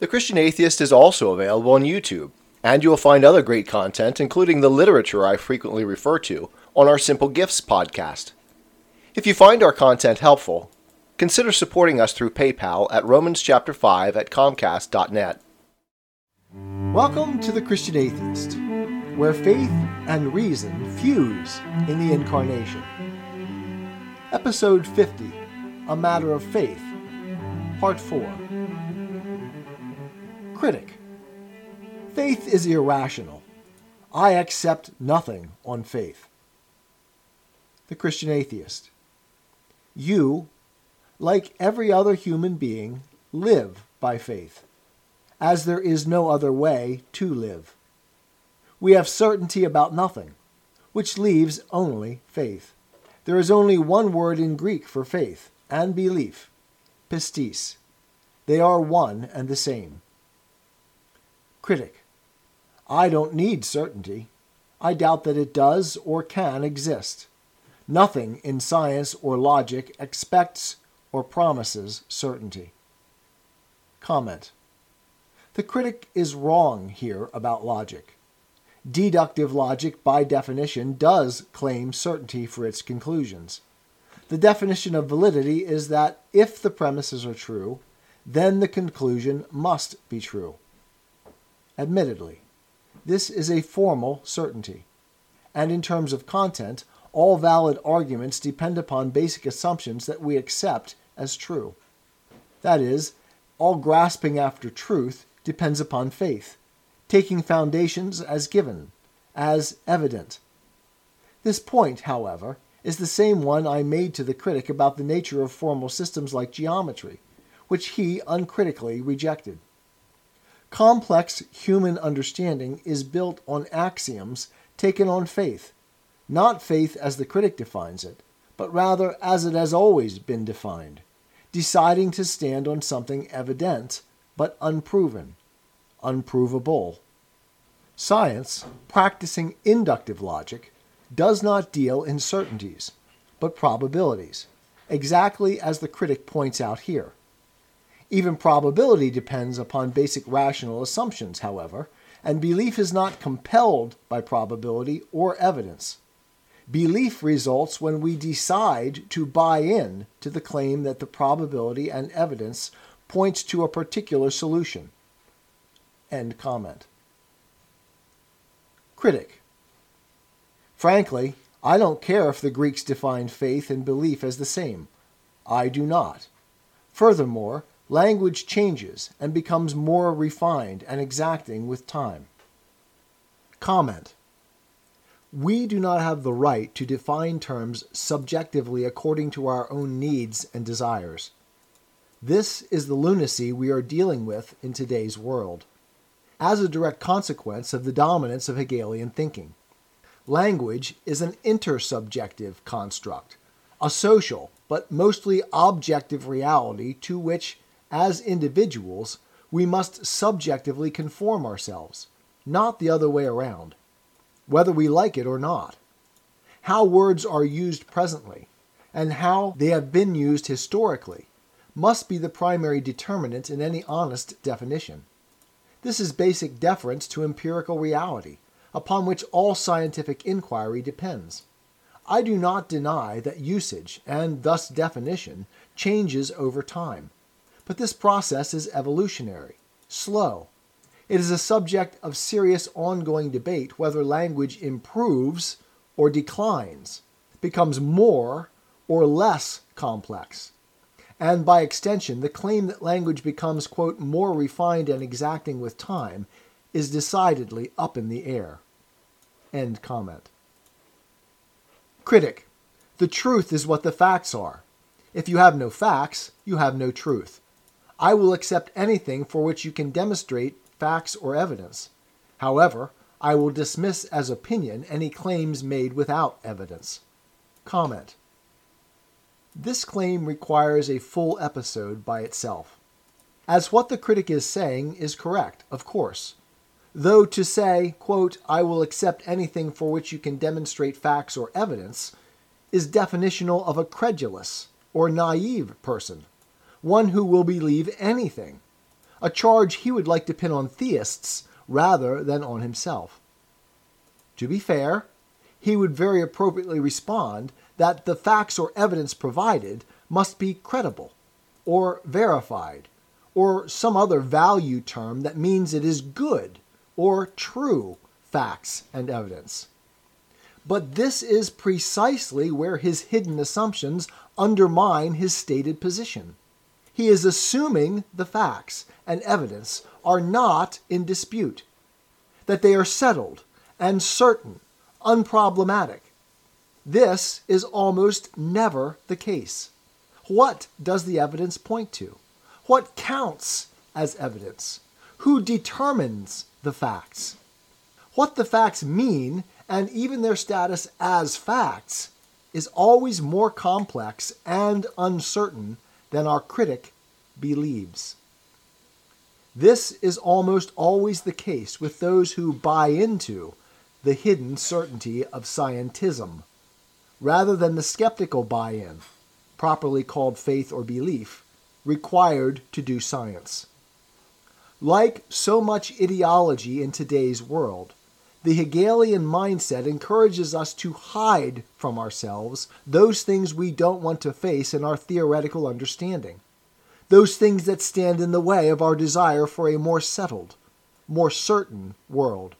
The Christian Atheist is also available on YouTube, and you will find other great content, including the literature I frequently refer to, on our Simple Gifts podcast. If you find our content helpful, consider supporting us through PayPal at Romans chapter 5 at comcast.net. Welcome to the Christian Atheist, where faith and reason fuse in the Incarnation. Episode 50 A Matter of Faith, Part 4. Critic Faith is irrational. I accept nothing on faith. The Christian Atheist You, like every other human being, live by faith, as there is no other way to live. We have certainty about nothing, which leaves only faith. There is only one word in Greek for faith and belief pistis. They are one and the same. Critic I don't need certainty. I doubt that it does or can exist. Nothing in science or logic expects or promises certainty. Comment. The critic is wrong here about logic. Deductive logic, by definition, does claim certainty for its conclusions. The definition of validity is that if the premises are true, then the conclusion must be true. Admittedly, this is a formal certainty, and in terms of content, all valid arguments depend upon basic assumptions that we accept as true. That is, all grasping after truth depends upon faith, taking foundations as given, as evident. This point, however, is the same one I made to the critic about the nature of formal systems like geometry, which he uncritically rejected. Complex human understanding is built on axioms taken on faith, not faith as the critic defines it, but rather as it has always been defined, deciding to stand on something evident but unproven, unprovable. Science, practicing inductive logic, does not deal in certainties, but probabilities, exactly as the critic points out here. Even probability depends upon basic rational assumptions, however, and belief is not compelled by probability or evidence. Belief results when we decide to buy in to the claim that the probability and evidence points to a particular solution. End comment. Critic Frankly, I don't care if the Greeks defined faith and belief as the same. I do not. Furthermore, language changes and becomes more refined and exacting with time. Comment We do not have the right to define terms subjectively according to our own needs and desires. This is the lunacy we are dealing with in today's world, as a direct consequence of the dominance of Hegelian thinking. Language is an intersubjective construct, a social but mostly objective reality to which as individuals, we must subjectively conform ourselves, not the other way around, whether we like it or not. How words are used presently, and how they have been used historically, must be the primary determinant in any honest definition. This is basic deference to empirical reality, upon which all scientific inquiry depends. I do not deny that usage, and thus definition, changes over time but this process is evolutionary, slow. It is a subject of serious ongoing debate whether language improves or declines, becomes more or less complex. And by extension, the claim that language becomes, quote, more refined and exacting with time is decidedly up in the air. End comment. Critic. The truth is what the facts are. If you have no facts, you have no truth. I will accept anything for which you can demonstrate facts or evidence. However, I will dismiss as opinion any claims made without evidence. Comment. This claim requires a full episode by itself. As what the critic is saying is correct, of course. Though to say, quote, I will accept anything for which you can demonstrate facts or evidence, is definitional of a credulous or naive person one who will believe anything. a charge he would like to pin on theists rather than on himself. To be fair, he would very appropriately respond that the facts or evidence provided must be credible, or verified, or some other value term that means it is good or true facts and evidence. But this is precisely where his hidden assumptions undermine his stated position. He is assuming the facts and evidence are not in dispute, that they are settled and certain, unproblematic. This is almost never the case. What does the evidence point to? What counts as evidence? Who determines the facts? What the facts mean, and even their status as facts, is always more complex and uncertain than our critic believes. This is almost always the case with those who buy into the hidden certainty of scientism, rather than the skeptical buy in, properly called faith or belief, required to do science. Like so much ideology in today's world, the Hegelian mindset encourages us to hide from ourselves those things we don't want to face in our theoretical understanding, those things that stand in the way of our desire for a more settled, more certain world.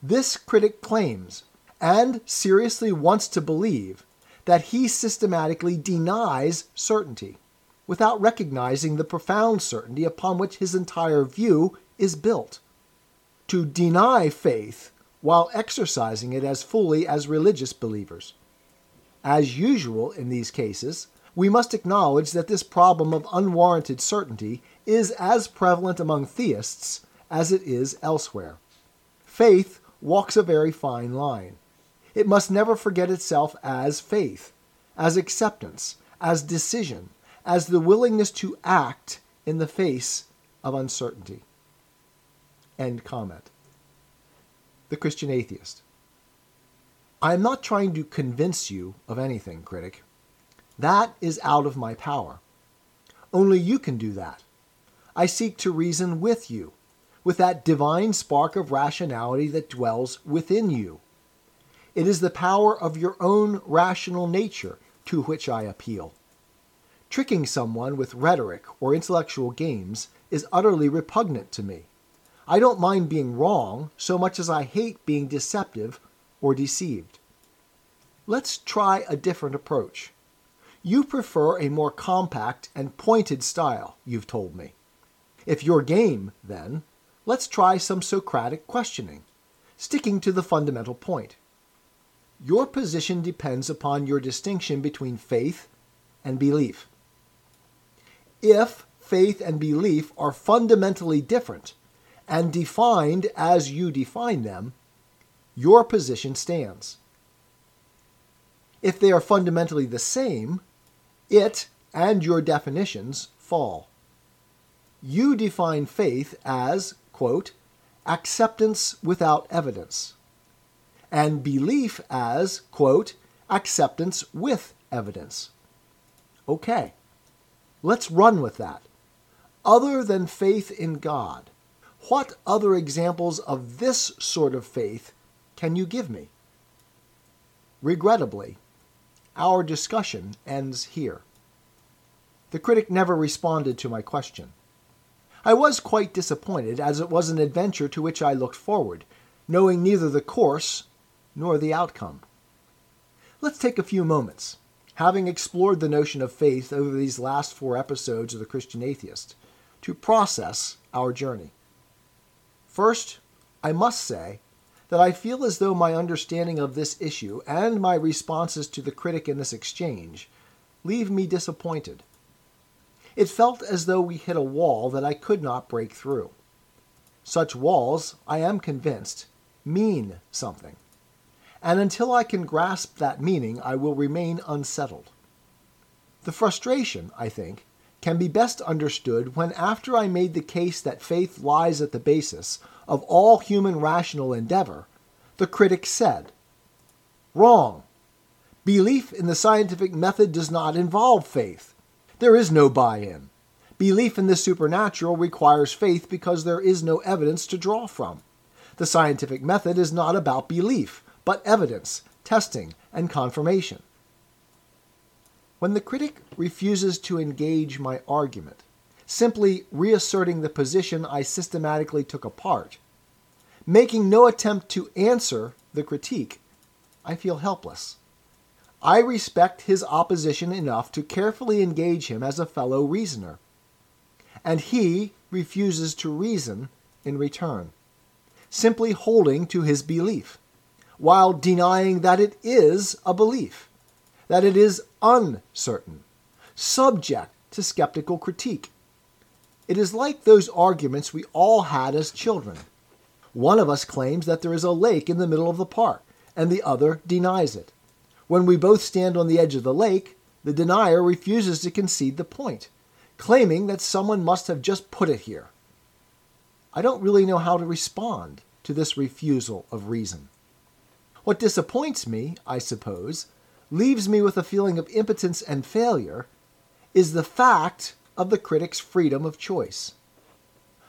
This critic claims, and seriously wants to believe, that he systematically denies certainty without recognizing the profound certainty upon which his entire view is built to deny faith while exercising it as fully as religious believers. As usual in these cases, we must acknowledge that this problem of unwarranted certainty is as prevalent among theists as it is elsewhere. Faith walks a very fine line. It must never forget itself as faith, as acceptance, as decision, as the willingness to act in the face of uncertainty. End comment. The Christian Atheist. I am not trying to convince you of anything, critic. That is out of my power. Only you can do that. I seek to reason with you, with that divine spark of rationality that dwells within you. It is the power of your own rational nature to which I appeal. Tricking someone with rhetoric or intellectual games is utterly repugnant to me. I don't mind being wrong so much as I hate being deceptive or deceived. Let's try a different approach. You prefer a more compact and pointed style, you've told me. If you're game, then, let's try some Socratic questioning, sticking to the fundamental point. Your position depends upon your distinction between faith and belief. If faith and belief are fundamentally different, and defined as you define them, your position stands. If they are fundamentally the same, it and your definitions fall. You define faith as, quote, acceptance without evidence, and belief as, quote, acceptance with evidence. Okay, let's run with that. Other than faith in God, what other examples of this sort of faith can you give me? Regrettably, our discussion ends here. The critic never responded to my question. I was quite disappointed, as it was an adventure to which I looked forward, knowing neither the course nor the outcome. Let's take a few moments, having explored the notion of faith over these last four episodes of The Christian Atheist, to process our journey. First, I must say that I feel as though my understanding of this issue and my responses to the critic in this exchange leave me disappointed. It felt as though we hit a wall that I could not break through. Such walls, I am convinced, mean something. And until I can grasp that meaning, I will remain unsettled. The frustration, I think, can be best understood when, after I made the case that faith lies at the basis of all human rational endeavor, the critic said, Wrong. Belief in the scientific method does not involve faith. There is no buy in. Belief in the supernatural requires faith because there is no evidence to draw from. The scientific method is not about belief, but evidence, testing, and confirmation. When the critic refuses to engage my argument, simply reasserting the position I systematically took apart, making no attempt to answer the critique, I feel helpless. I respect his opposition enough to carefully engage him as a fellow reasoner, and he refuses to reason in return, simply holding to his belief, while denying that it is a belief, that it is uncertain, subject to skeptical critique. It is like those arguments we all had as children. One of us claims that there is a lake in the middle of the park, and the other denies it. When we both stand on the edge of the lake, the denier refuses to concede the point, claiming that someone must have just put it here. I don't really know how to respond to this refusal of reason. What disappoints me, I suppose, leaves me with a feeling of impotence and failure, is the fact of the critic's freedom of choice.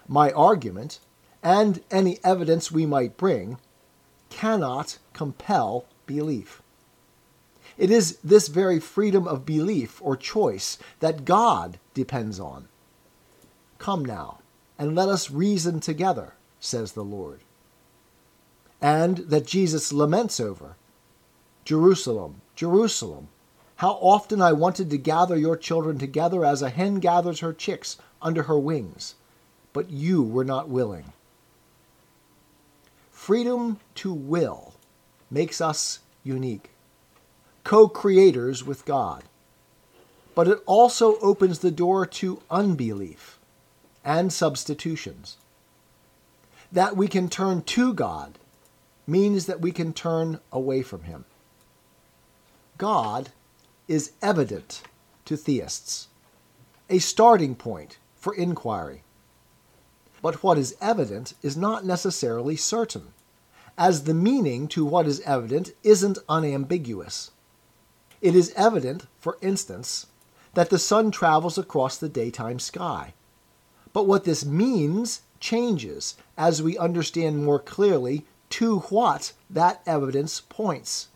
My argument, and any evidence we might bring, cannot compel belief. It is this very freedom of belief or choice that God depends on. Come now, and let us reason together, says the Lord. And that Jesus laments over Jerusalem, Jerusalem, how often I wanted to gather your children together as a hen gathers her chicks under her wings, but you were not willing. Freedom to will makes us unique, co creators with God. But it also opens the door to unbelief and substitutions. That we can turn to God means that we can turn away from Him. God is evident to theists, a starting point for inquiry. But what is evident is not necessarily certain, as the meaning to what is evident isn't unambiguous. It is evident, for instance, that the sun travels across the daytime sky. But what this means changes as we understand more clearly to what that evidence points.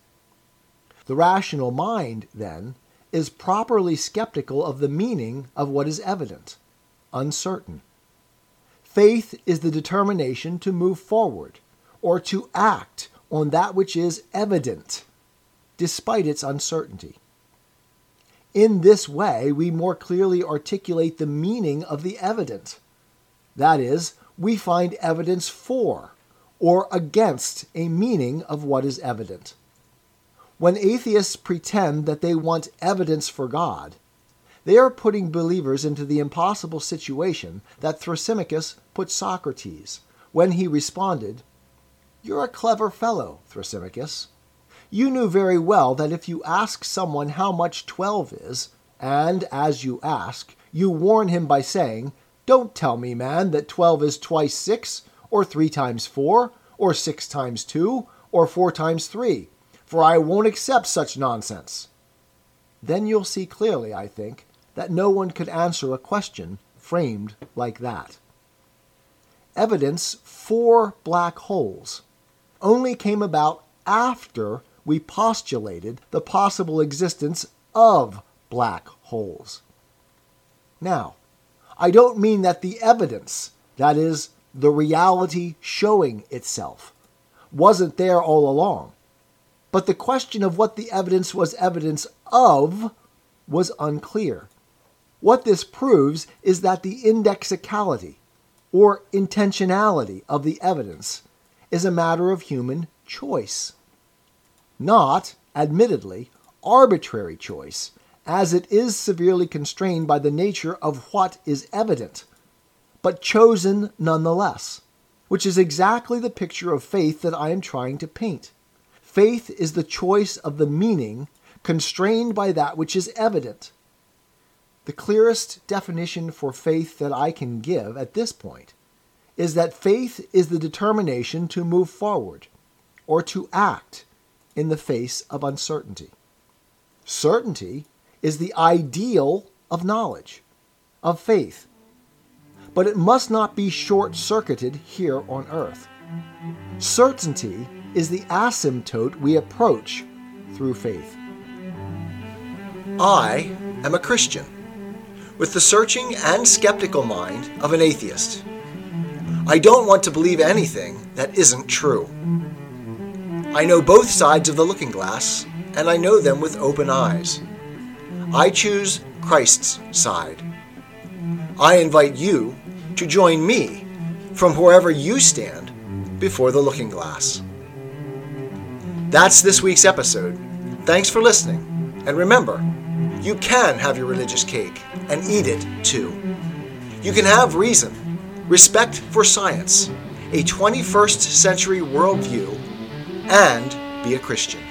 The rational mind, then, is properly skeptical of the meaning of what is evident, uncertain. Faith is the determination to move forward or to act on that which is evident, despite its uncertainty. In this way, we more clearly articulate the meaning of the evident. That is, we find evidence for or against a meaning of what is evident. When atheists pretend that they want evidence for God, they are putting believers into the impossible situation that Thrasymachus put Socrates when he responded, You're a clever fellow, Thrasymachus. You knew very well that if you ask someone how much 12 is, and as you ask, you warn him by saying, Don't tell me, man, that 12 is twice 6, or 3 times 4, or 6 times 2, or 4 times 3 for I won't accept such nonsense. Then you'll see clearly, I think, that no one could answer a question framed like that. Evidence for black holes only came about after we postulated the possible existence of black holes. Now, I don't mean that the evidence, that is, the reality showing itself, wasn't there all along. But the question of what the evidence was evidence of was unclear. What this proves is that the indexicality, or intentionality, of the evidence is a matter of human choice. Not, admittedly, arbitrary choice, as it is severely constrained by the nature of what is evident, but chosen nonetheless, which is exactly the picture of faith that I am trying to paint. Faith is the choice of the meaning constrained by that which is evident. The clearest definition for faith that I can give at this point is that faith is the determination to move forward or to act in the face of uncertainty. Certainty is the ideal of knowledge, of faith. But it must not be short circuited here on earth. Certainty is the asymptote we approach through faith. I am a Christian, with the searching and skeptical mind of an atheist. I don't want to believe anything that isn't true. I know both sides of the looking glass, and I know them with open eyes. I choose Christ's side. I invite you to join me from wherever you stand before the looking glass. That's this week's episode. Thanks for listening. And remember, you can have your religious cake and eat it too. You can have reason, respect for science, a 21st century worldview, and be a Christian.